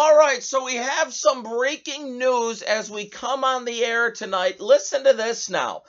All right, so we have some breaking news as we come on the air tonight. Listen to this now.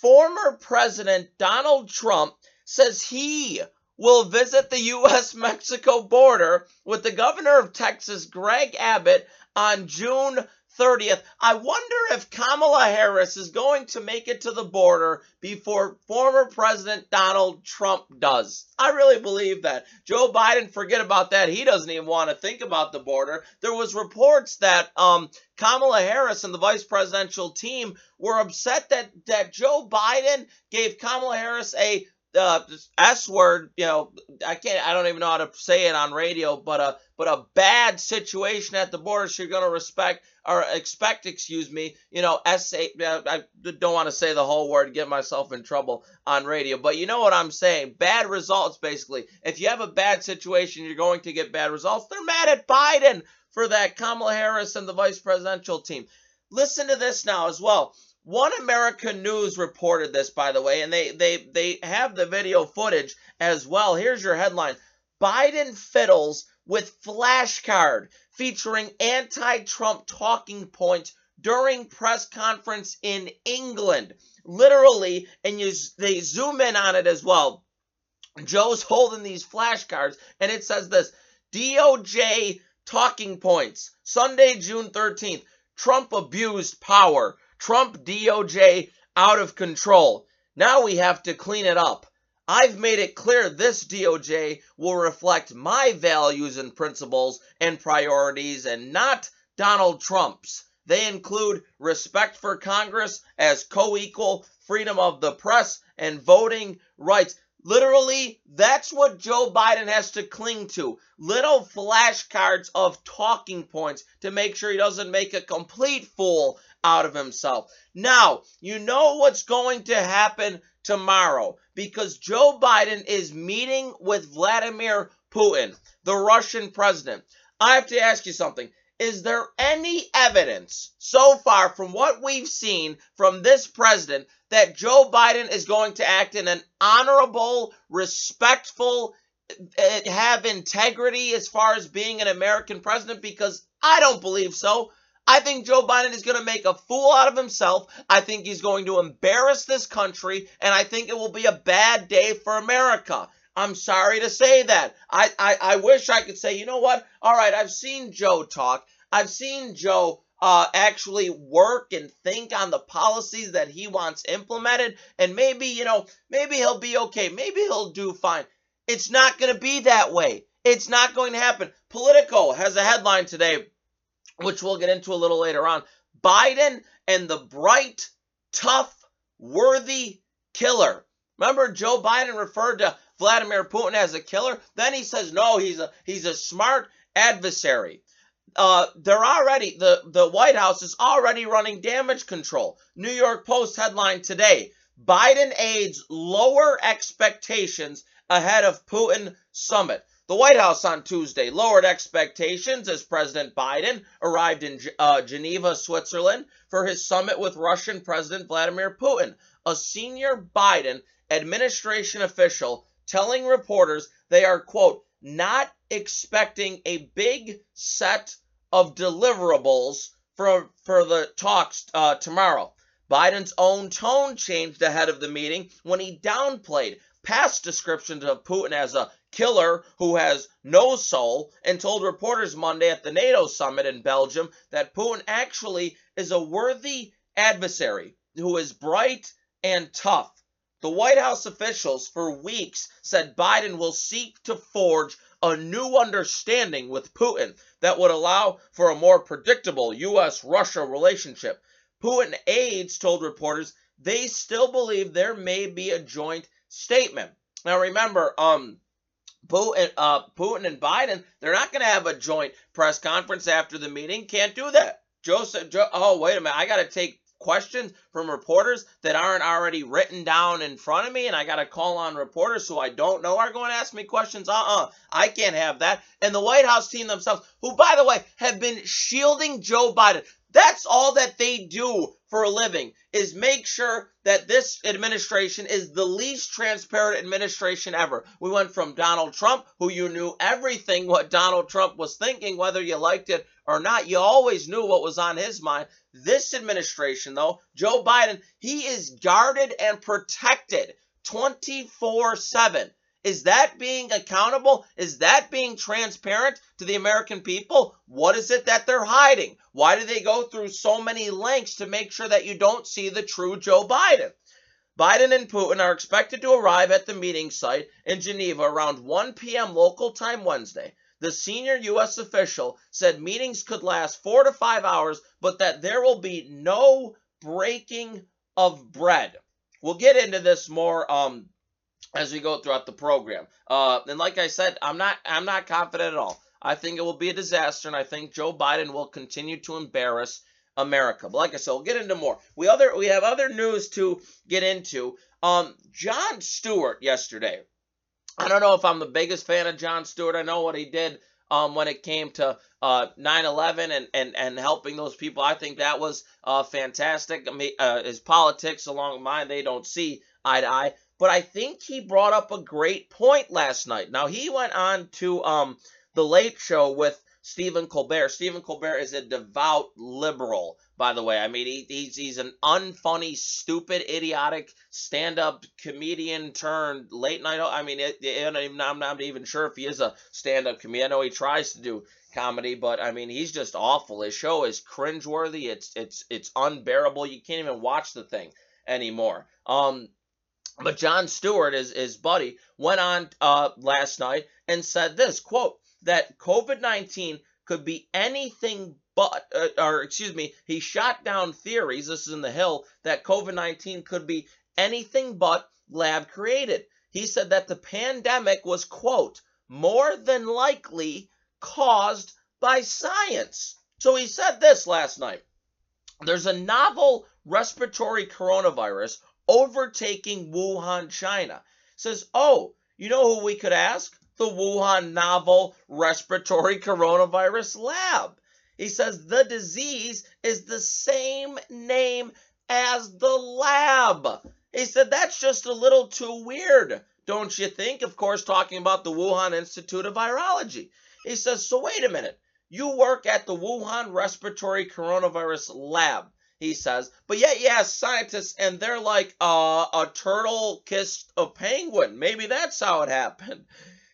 Former President Donald Trump says he will visit the U.S. Mexico border with the governor of Texas, Greg Abbott, on June 30th. I wonder if Kamala Harris is going to make it to the border before former President Donald Trump does. I really believe that. Joe Biden, forget about that. He doesn't even want to think about the border. There was reports that um, Kamala Harris and the vice presidential team were upset that that Joe Biden gave Kamala Harris a uh, S word, you know, I can't, I don't even know how to say it on radio, but a, but a bad situation at the border. So you're going to respect or expect, excuse me, you know, S A. I don't want to say the whole word, get myself in trouble on radio, but you know what I'm saying. Bad results, basically. If you have a bad situation, you're going to get bad results. They're mad at Biden for that, Kamala Harris and the vice presidential team. Listen to this now as well. One America News reported this, by the way, and they they they have the video footage as well. Here's your headline: Biden fiddles with flashcard featuring anti-Trump talking points during press conference in England. Literally, and you they zoom in on it as well. Joe's holding these flashcards, and it says this: DOJ talking points. Sunday, June 13th. Trump abused power. Trump DOJ out of control. Now we have to clean it up. I've made it clear this DOJ will reflect my values and principles and priorities and not Donald Trump's. They include respect for Congress as co equal, freedom of the press, and voting rights. Literally, that's what Joe Biden has to cling to. Little flashcards of talking points to make sure he doesn't make a complete fool out of himself. Now, you know what's going to happen tomorrow because Joe Biden is meeting with Vladimir Putin, the Russian president. I have to ask you something. Is there any evidence so far from what we've seen from this president that Joe Biden is going to act in an honorable, respectful, eh, have integrity as far as being an American president? Because I don't believe so. I think Joe Biden is going to make a fool out of himself. I think he's going to embarrass this country, and I think it will be a bad day for America. I'm sorry to say that. I, I, I wish I could say, you know what? All right, I've seen Joe talk. I've seen Joe uh, actually work and think on the policies that he wants implemented, and maybe, you know, maybe he'll be okay. Maybe he'll do fine. It's not going to be that way. It's not going to happen. Politico has a headline today which we'll get into a little later on. Biden and the bright, tough, worthy killer. Remember, Joe Biden referred to Vladimir Putin as a killer. Then he says, no, he's a he's a smart adversary. Uh, they're already the the White House is already running damage control. New York Post headline today: Biden aides lower expectations ahead of Putin summit. The White House on Tuesday lowered expectations as President Biden arrived in uh, Geneva, Switzerland for his summit with Russian President Vladimir Putin. A senior Biden administration official telling reporters they are, quote, not expecting a big set of deliverables for, for the talks uh, tomorrow. Biden's own tone changed ahead of the meeting when he downplayed past descriptions of Putin as a killer who has no soul and told reporters Monday at the NATO summit in Belgium that Putin actually is a worthy adversary who is bright and tough. The White House officials for weeks said Biden will seek to forge a new understanding with Putin that would allow for a more predictable U.S. Russia relationship. Putin aides told reporters they still believe there may be a joint statement. Now remember, um, Putin, uh, Putin and Biden, they're not going to have a joint press conference after the meeting. Can't do that. Joseph, Joe, oh, wait a minute. I got to take questions from reporters that aren't already written down in front of me, and I got to call on reporters who I don't know are going to ask me questions. Uh uh I can't have that. And the White House team themselves, who, by the way, have been shielding Joe Biden. That's all that they do for a living is make sure that this administration is the least transparent administration ever. We went from Donald Trump, who you knew everything what Donald Trump was thinking, whether you liked it or not. You always knew what was on his mind. This administration, though, Joe Biden, he is guarded and protected 24 7. Is that being accountable? Is that being transparent to the American people? What is it that they're hiding? Why do they go through so many lengths to make sure that you don't see the true Joe Biden? Biden and Putin are expected to arrive at the meeting site in Geneva around 1 p.m. local time Wednesday. The senior U.S. official said meetings could last four to five hours, but that there will be no breaking of bread. We'll get into this more um, as we go throughout the program. Uh, and like I said, I'm not I'm not confident at all. I think it will be a disaster, and I think Joe Biden will continue to embarrass America. But like I said, we'll get into more. We other we have other news to get into. Um, Jon Stewart yesterday. I don't know if I'm the biggest fan of Jon Stewart. I know what he did um, when it came to uh, 9/11 and, and and helping those people. I think that was uh, fantastic. I mean, uh, his politics along mine they don't see eye to eye but I think he brought up a great point last night. Now he went on to um the Late Show with Stephen Colbert. Stephen Colbert is a devout liberal, by the way. I mean, he, he's he's an unfunny, stupid, idiotic stand-up comedian turned late night. I mean, it, it, I'm not even sure if he is a stand-up comedian. I know he tries to do comedy, but I mean, he's just awful. His show is cringeworthy. It's it's it's unbearable. You can't even watch the thing anymore. Um, but Jon Stewart, his, his buddy, went on uh, last night and said this quote, that COVID 19 could be anything but, uh, or excuse me, he shot down theories, this is in The Hill, that COVID 19 could be anything but lab created. He said that the pandemic was, quote, more than likely caused by science. So he said this last night. There's a novel respiratory coronavirus overtaking Wuhan, China. Says, oh, you know who we could ask? The Wuhan Novel Respiratory Coronavirus Lab. He says the disease is the same name as the lab. He said that's just a little too weird, don't you think? Of course, talking about the Wuhan Institute of Virology. He says, so wait a minute. You work at the Wuhan Respiratory Coronavirus Lab he says. But yet, yeah, scientists, and they're like, uh, a turtle kissed a penguin. Maybe that's how it happened.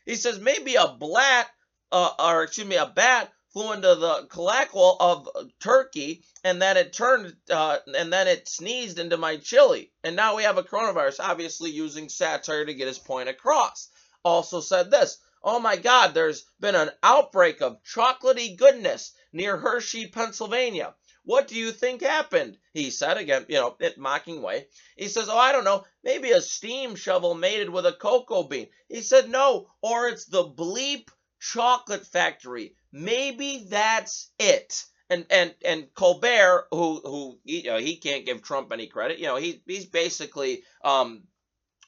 He says maybe a blat, uh, or excuse me, a bat flew into the cloaca of Turkey, and then it turned, uh, and then it sneezed into my chili. And now we have a coronavirus, obviously using satire to get his point across. Also said this. Oh my God, there's been an outbreak of chocolatey goodness near Hershey, Pennsylvania. What do you think happened? He said again, you know, in mocking way. He says, Oh, I don't know, maybe a steam shovel mated with a cocoa bean. He said, No, or it's the bleep chocolate factory. Maybe that's it. And and and Colbert, who who you know, he can't give Trump any credit. You know, he he's basically um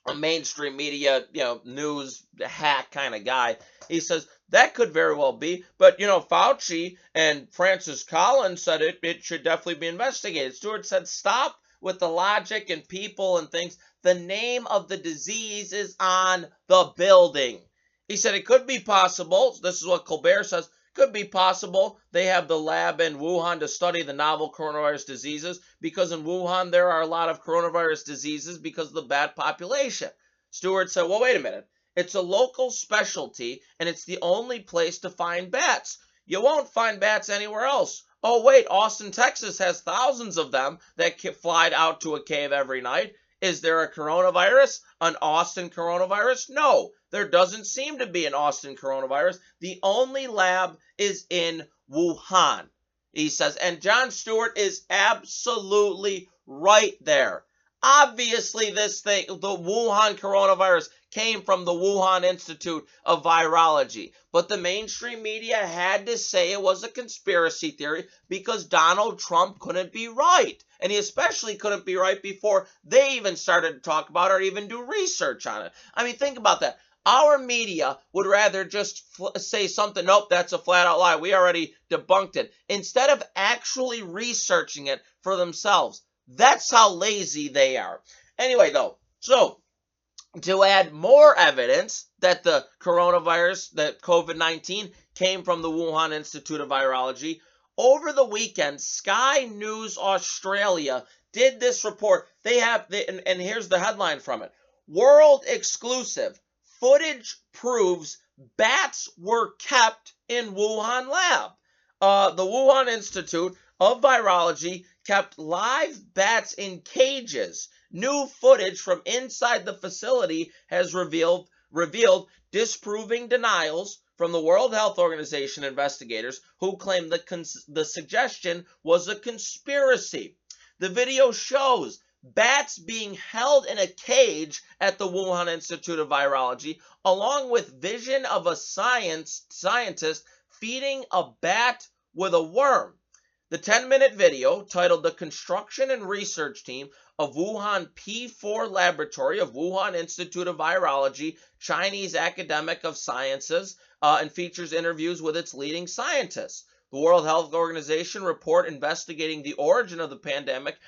a mainstream media, you know, news hack kind of guy. He says that could very well be, but you know, Fauci and Francis Collins said it it should definitely be investigated. Stewart said stop with the logic and people and things. The name of the disease is on the building. He said it could be possible. This is what Colbert says. Could be possible they have the lab in Wuhan to study the novel coronavirus diseases because in Wuhan there are a lot of coronavirus diseases because of the bad population. Stewart said, well, wait a minute. It's a local specialty and it's the only place to find bats. You won't find bats anywhere else. Oh, wait, Austin, Texas has thousands of them that fly out to a cave every night. Is there a coronavirus? An Austin coronavirus? No, there doesn't seem to be an Austin coronavirus. The only lab is in Wuhan, he says. And Jon Stewart is absolutely right there. Obviously, this thing, the Wuhan coronavirus, came from the Wuhan Institute of Virology. But the mainstream media had to say it was a conspiracy theory because Donald Trump couldn't be right. And he especially couldn't be right before they even started to talk about or even do research on it. I mean, think about that. Our media would rather just say something, nope, that's a flat out lie. We already debunked it. Instead of actually researching it for themselves. That's how lazy they are. Anyway, though, so to add more evidence that the coronavirus, that COVID 19, came from the Wuhan Institute of Virology, over the weekend, Sky News Australia did this report. They have, they, and, and here's the headline from it World exclusive footage proves bats were kept in Wuhan lab. Uh, the Wuhan Institute of Virology kept live bats in cages. New footage from inside the facility has revealed revealed disproving denials from the World Health Organization investigators who claim the, the suggestion was a conspiracy. The video shows bats being held in a cage at the Wuhan Institute of Virology, along with vision of a science scientist feeding a bat with a worm. The 10 minute video, titled The Construction and Research Team of Wuhan P4 Laboratory of Wuhan Institute of Virology, Chinese Academic of Sciences, uh, and features interviews with its leading scientists. The World Health Organization report investigating the origin of the pandemic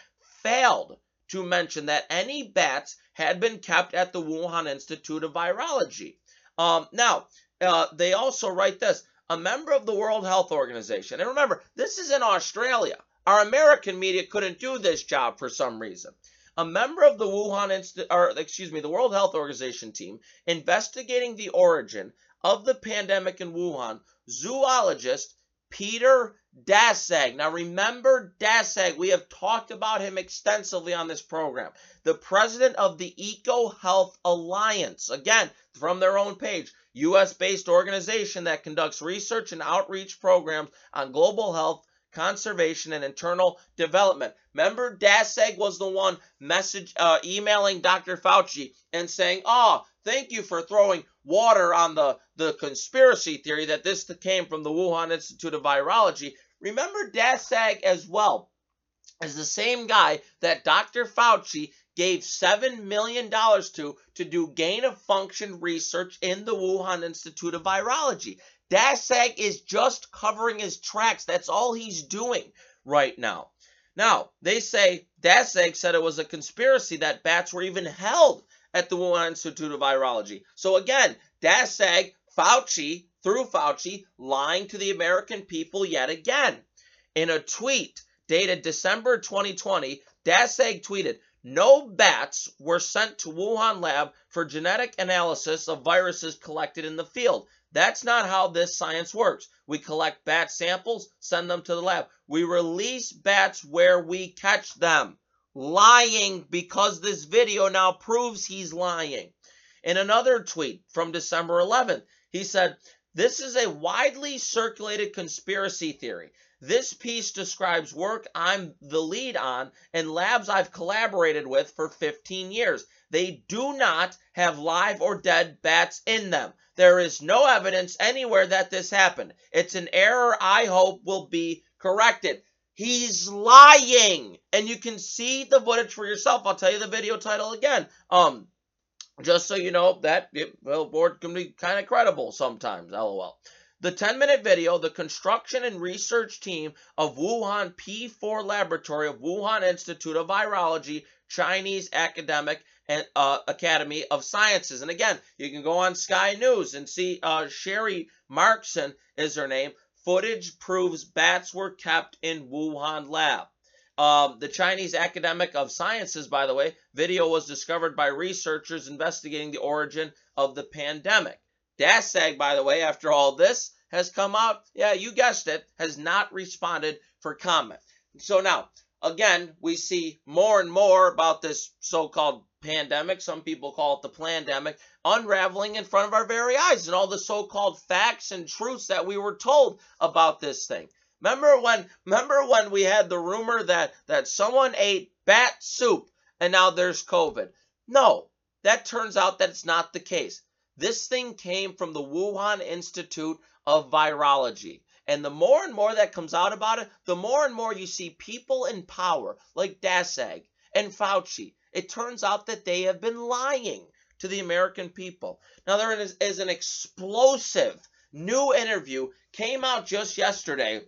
failed to mention that any bats had been kept at the Wuhan Institute of Virology. Um, now, uh, they also write this a member of the World Health Organization. And remember, this is in Australia. Our American media couldn't do this job for some reason. A member of the Wuhan or excuse me, the World Health Organization team investigating the origin of the pandemic in Wuhan, zoologist Peter Daszak. Now remember Daszak, we have talked about him extensively on this program. The president of the EcoHealth Alliance, again, from their own page, US-based organization that conducts research and outreach programs on global health, conservation, and internal development. Remember, Daszak was the one message uh, emailing Dr. Fauci and saying, "Oh, thank you for throwing water on the, the conspiracy theory that this came from the Wuhan Institute of Virology. Remember Daszak as well as the same guy that Dr. Fauci gave $7 million to to do gain of function research in the Wuhan Institute of Virology. Daszak is just covering his tracks. That's all he's doing right now. Now, they say Daszak said it was a conspiracy that bats were even held at the Wuhan Institute of Virology. So again, Daszak, Fauci, through Fauci, lying to the American people yet again. In a tweet dated December 2020, Daszak tweeted, no bats were sent to Wuhan lab for genetic analysis of viruses collected in the field. That's not how this science works. We collect bat samples, send them to the lab. We release bats where we catch them lying because this video now proves he's lying. In another tweet from December 11th, he said, This is a widely circulated conspiracy theory. This piece describes work I'm the lead on and labs I've collaborated with for 15 years. They do not have live or dead bats in them. There is no evidence anywhere that this happened. It's an error I hope will be corrected. He's lying. And you can see the footage for yourself. I'll tell you the video title again. Um, just so you know that it, Billboard can be kind of credible sometimes, lol. The 10 minute video, the construction and research team of Wuhan P4 Laboratory of Wuhan Institute of Virology, Chinese Academic and uh, Academy of Sciences. And again, you can go on Sky News and see uh, Sharri Markson is her name. Footage proves bats were kept in Wuhan lab. Um, the Chinese Academic of Sciences, by the way, video was discovered by researchers investigating the origin of the pandemic. Daszak, by the way, after all this has come out, yeah, you guessed it, has not responded for comment. So now, again, we see more and more about this so-called pandemic, some people call it the pandemic, unraveling in front of our very eyes and all the so-called facts and truths that we were told about this thing. Remember when remember when we had the rumor that that someone ate bat soup and now there's COVID? No, that turns out that it's not the case. This thing came from the Wuhan Institute of Virology. And the more and more that comes out about it, the more and more you see people in power like Daszak and Fauci. It turns out that they have been lying to the American people. Now, there is, is an explosive new interview came out just yesterday.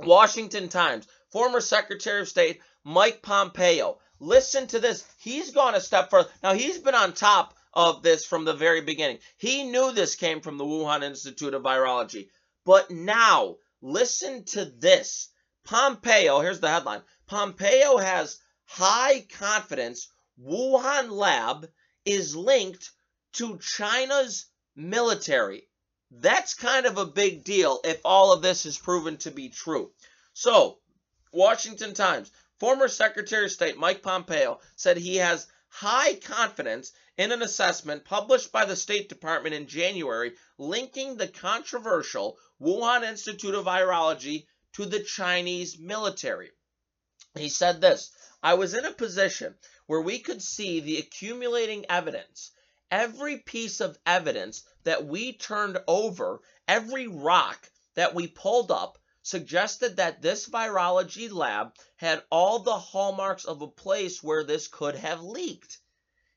Washington Times, former Secretary of State Mike Pompeo. Listen to this. He's gone a step further. Now, he's been on top of this from the very beginning. He knew this came from the Wuhan Institute of Virology. But now, listen to this. Pompeo, here's the headline Pompeo has high confidence Wuhan lab is linked to China's military. That's kind of a big deal if all of this is proven to be true. So, Washington Times, former Secretary of State Mike Pompeo said he has high confidence in an assessment published by the State Department in January linking the controversial Wuhan Institute of Virology to the Chinese military. He said this I was in a position where we could see the accumulating evidence. Every piece of evidence that we turned over, every rock that we pulled up, suggested that this virology lab had all the hallmarks of a place where this could have leaked.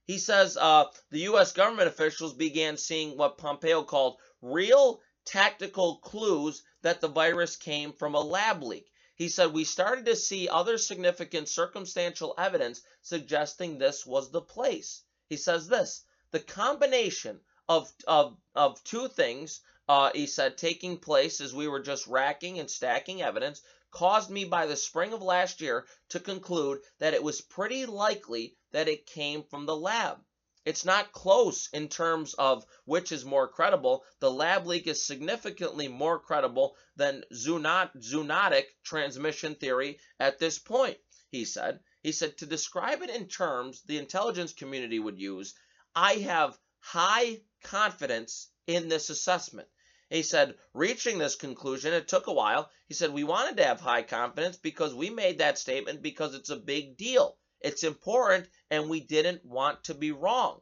He says uh, the U.S. government officials began seeing what Pompeo called real tactical clues that the virus came from a lab leak. He said we started to see other significant circumstantial evidence suggesting this was the place. He says this the combination of, of, of two things, uh, he said, taking place as we were just racking and stacking evidence, caused me by the spring of last year to conclude that it was pretty likely that it came from the lab. It's not close in terms of which is more credible. The lab leak is significantly more credible than zoonotic transmission theory at this point, he said. He said, to describe it in terms the intelligence community would use, I have high confidence in this assessment. He said, reaching this conclusion, it took a while. He said, we wanted to have high confidence because we made that statement because it's a big deal. It's important and we didn't want to be wrong.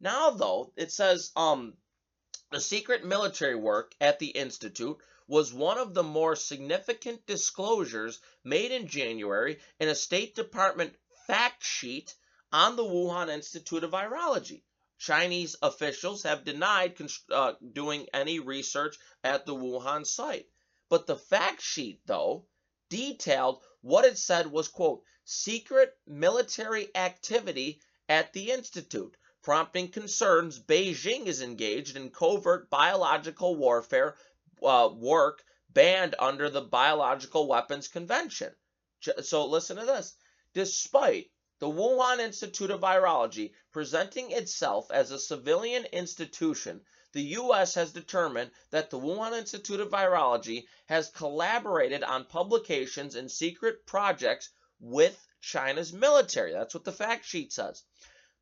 Now, though, it says um, the secret military work at the Institute was one of the more significant disclosures made in January in a State Department fact sheet on the Wuhan Institute of Virology. Chinese officials have denied uh, doing any research at the Wuhan site. But the fact sheet, though, detailed what it said was, quote, secret military activity at the Institute, prompting concerns Beijing is engaged in covert biological warfare uh, work banned under the Biological Weapons Convention. So listen to this. Despite the Wuhan Institute of Virology, presenting itself as a civilian institution, the U.S. has determined that the Wuhan Institute of Virology has collaborated on publications and secret projects with China's military. That's what the fact sheet says.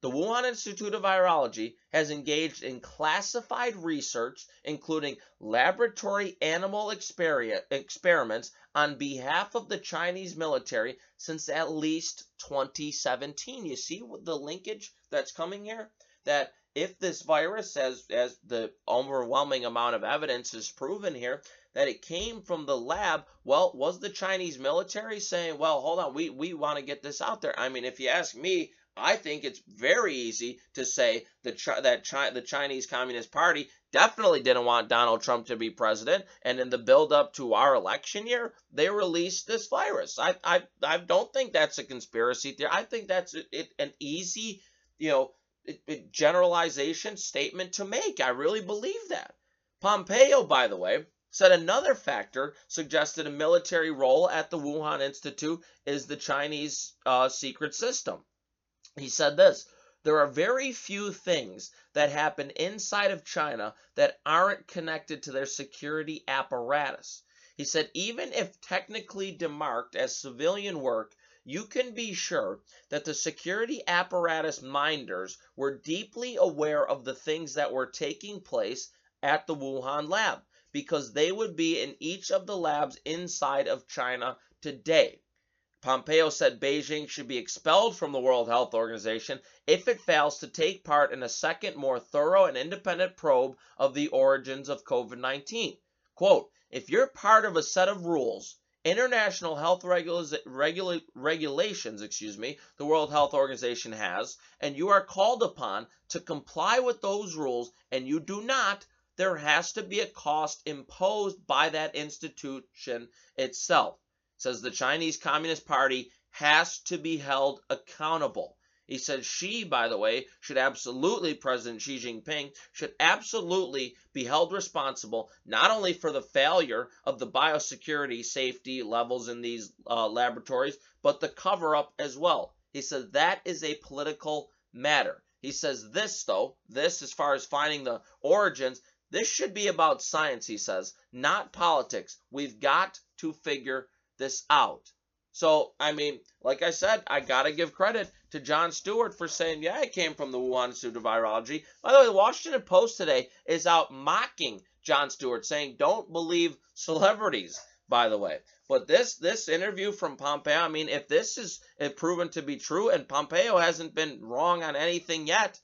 The Wuhan Institute of Virology has engaged in classified research, including laboratory animal experiments on behalf of the Chinese military since at least 2017. You see the linkage that's coming here? That if this virus, as, as the overwhelming amount of evidence is proven here, that it came from the lab, well, was the Chinese military saying, well, hold on, we, we want to get this out there? I mean, if you ask me, I think it's very easy to say that that Chi- the Chinese Communist Party definitely didn't want Donald Trump to be president, and in the build-up to our election year, they released this virus. I I, I don't think that's a conspiracy theory. I think that's it, an easy, you know, it, generalization statement to make. I really believe that. Pompeo, by the way, said another factor suggested a military role at the Wuhan Institute is the Chinese uh, secret system. He said this there are very few things that happen inside of China that aren't connected to their security apparatus. He said, even if technically demarked as civilian work, you can be sure that the security apparatus minders were deeply aware of the things that were taking place at the Wuhan lab because they would be in each of the labs inside of China today. Pompeo said Beijing should be expelled from the World Health Organization if it fails to take part in a second, more thorough and independent probe of the origins of COVID 19. Quote, if you're part of a set of rules international health regula- regula- regulations, excuse me, the World Health Organization has, and you are called upon to comply with those rules, and you do not, there has to be a cost imposed by that institution itself. Says the Chinese Communist Party has to be held accountable. He said Xi, by the way, should absolutely, President Xi Jinping, should absolutely be held responsible not only for the failure of the biosecurity safety levels in these uh, laboratories, but the cover up as well. He said that is a political matter. He says this, though, this as far as finding the origins, this should be about science, he says, not politics. We've got to figure this out. So, I mean, like I said, I got to give credit to Jon Stewart for saying, yeah, it came from the Wuhan Institute of Virology. By the way, the Washington Post today is out mocking Jon Stewart, saying, don't believe celebrities, by the way. But this this interview from Pompeo, I mean, if this is proven to be true, and Pompeo hasn't been wrong on anything yet,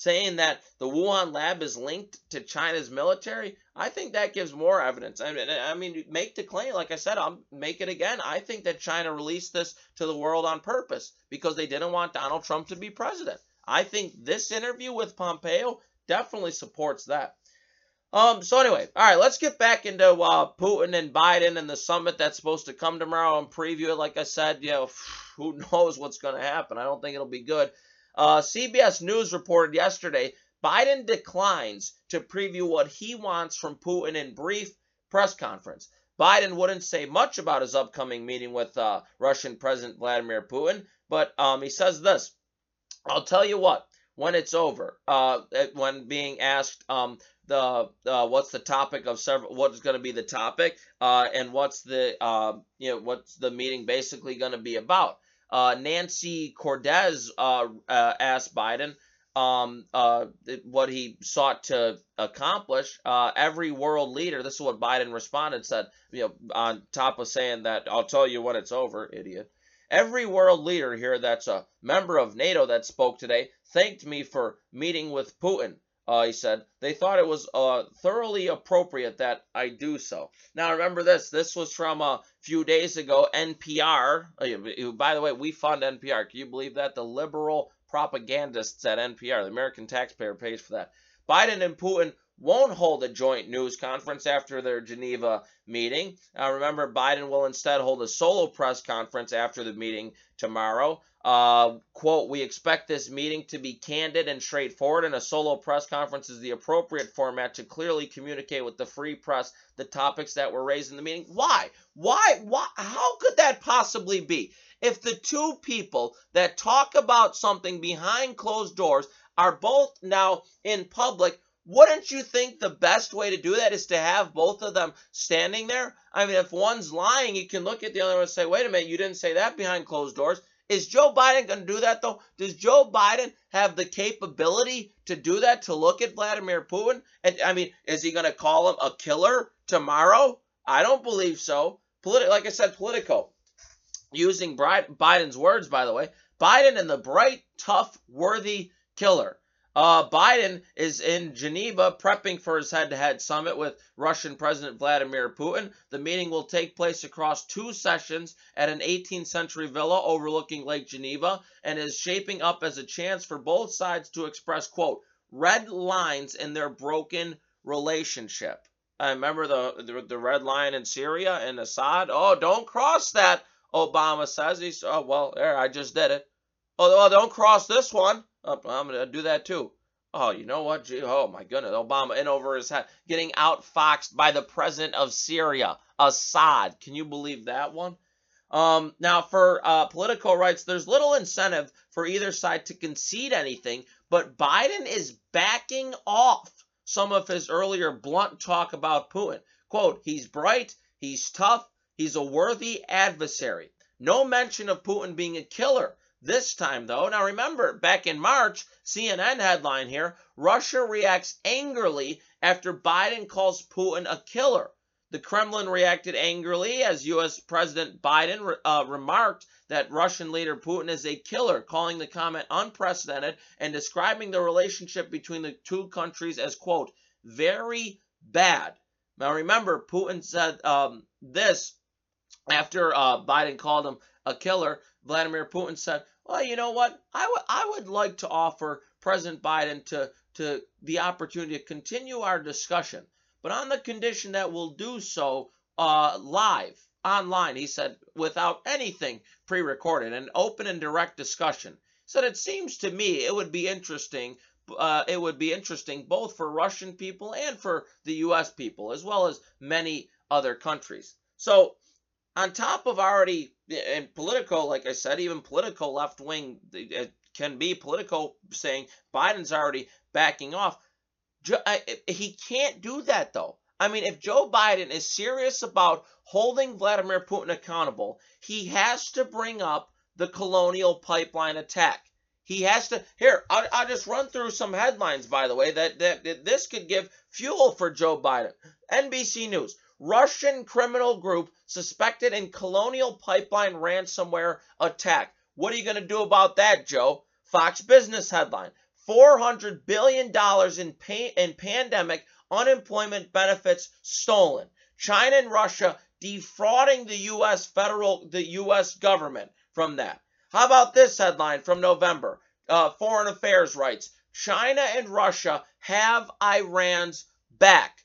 saying that the Wuhan lab is linked to China's military, I think that gives more evidence. I mean, I mean, make the claim, like I said, I'll make it again. I think that China released this to the world on purpose because they didn't want Donald Trump to be president. I think this interview with Pompeo definitely supports that. Um, so anyway, all right, let's get back into uh, Putin and Biden and the summit that's supposed to come tomorrow and preview it. Like I said, you know, who knows what's going to happen? I don't think it'll be good. Uh, CBS News reported yesterday Biden declines to preview what he wants from Putin in brief press conference. Biden wouldn't say much about his upcoming meeting with uh, Russian President Vladimir Putin, but um, he says this I'll tell you what, when it's over, uh, when being asked um, the uh, what's the topic of several, what's going to be the topic, uh, and what's the uh, you know what's the meeting basically going to be about. Uh, Nancy Cordes uh, uh, asked Biden um, uh, what he sought to accomplish. Uh, every world leader, this is what Biden responded, said, you know, on top of saying that, I'll tell you when it's over, idiot. Every world leader here that's a member of NATO that spoke today thanked me for meeting with Putin. Uh, he said they thought it was uh, thoroughly appropriate that I do so. Now remember this. This was from a few days ago. NPR. Uh, by the way, we fund NPR. Can you believe that? The liberal propagandists at NPR, the American taxpayer, pays for that. Biden and Putin won't hold a joint news conference after their Geneva meeting. Uh, remember, Biden will instead hold a solo press conference after the meeting tomorrow. Uh, quote, we expect this meeting to be candid and straightforward, and a solo press conference is the appropriate format to clearly communicate with the free press the topics that were raised in the meeting. Why? Why? Why? How could that possibly be? If the two people that talk about something behind closed doors are both now in public, wouldn't you think the best way to do that is to have both of them standing there? I mean, if one's lying, you can look at the other one and say, wait a minute, you didn't say that behind closed doors. Is Joe Biden going to do that though? Does Joe Biden have the capability to do that to look at Vladimir Putin? And I mean, is he going to call him a killer tomorrow? I don't believe so. Politi- like I said, Politico, using Biden's words, by the way, Biden and the bright, tough, worthy killer. Uh, Biden is in Geneva prepping for his head to head summit with Russian President Vladimir Putin. The meeting will take place across two sessions at an 18th century villa overlooking Lake Geneva and is shaping up as a chance for both sides to express, quote, red lines in their broken relationship. I remember the, the, the red line in Syria and Assad. Oh, don't cross that, Obama says. He's, oh, well, there, I just did it. Oh, well, don't cross this one. Oh, I'm going to do that too. Oh, you know what? Gee, oh, my goodness. Obama in over his head, getting outfoxed by the president of Syria, Assad. Can you believe that one? Um, now, for uh, Politico writes, there's little incentive for either side to concede anything, but Biden is backing off some of his earlier blunt talk about Putin. Quote, he's bright, he's tough, he's a worthy adversary. No mention of Putin being a killer. This time, though, now remember, back in March, CNN headline here Russia reacts angrily after Biden calls Putin a killer. The Kremlin reacted angrily as U.S. President Biden uh, remarked that Russian leader Putin is a killer, calling the comment unprecedented and describing the relationship between the two countries as, quote, very bad. Now remember, Putin said um, this after uh, Biden called him a killer, Vladimir Putin said, "Well, you know what? I would would like to offer President Biden to to the opportunity to continue our discussion, but on the condition that we'll do so uh, live online." He said, without anything pre-recorded, an open and direct discussion. He said, "It seems to me it would be interesting." Uh, it would be interesting both for Russian people and for the U.S. people, as well as many other countries. So on top of already in political, like I said, even political left wing can be political saying Biden's already backing off. He can't do that though. I mean, if Joe Biden is serious about holding Vladimir Putin accountable, he has to bring up the colonial pipeline attack. He has to. Here, I'll, I'll just run through some headlines, by the way, that, that, that this could give fuel for Joe Biden. NBC News Russian criminal group suspected in colonial pipeline ransomware attack. What are you going to do about that, Joe? Fox Business headline $400 billion in, in pandemic unemployment benefits stolen. China and Russia defrauding the U.S. federal, the U.S. government from that. How about this headline from November? Uh, Foreign Affairs writes China and Russia have Iran's back.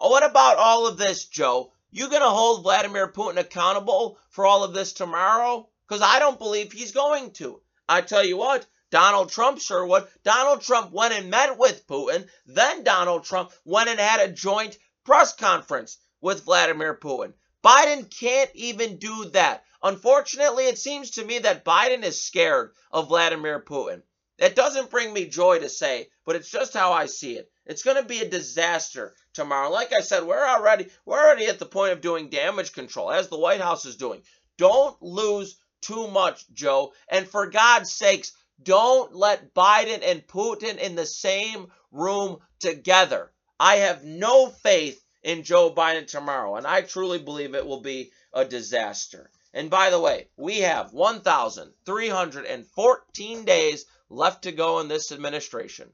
Oh, what about all of this, Joe? You going to hold Vladimir Putin accountable for all of this tomorrow? Because I don't believe he's going to. I tell you what, Donald Trump sure would. Donald Trump went and met with Putin. Then Donald Trump went and had a joint press conference with Vladimir Putin. Biden can't even do that. Unfortunately, it seems to me that Biden is scared of Vladimir Putin. That doesn't bring me joy to say, but it's just how I see it. It's going to be a disaster tomorrow. Like I said, we're already we're already at the point of doing damage control as the White House is doing. Don't lose too much, Joe. And for God's sakes, don't let Biden and Putin in the same room together. I have no faith in Joe Biden tomorrow, and I truly believe it will be a disaster. And by the way, we have 1,314 days left to go in this administration.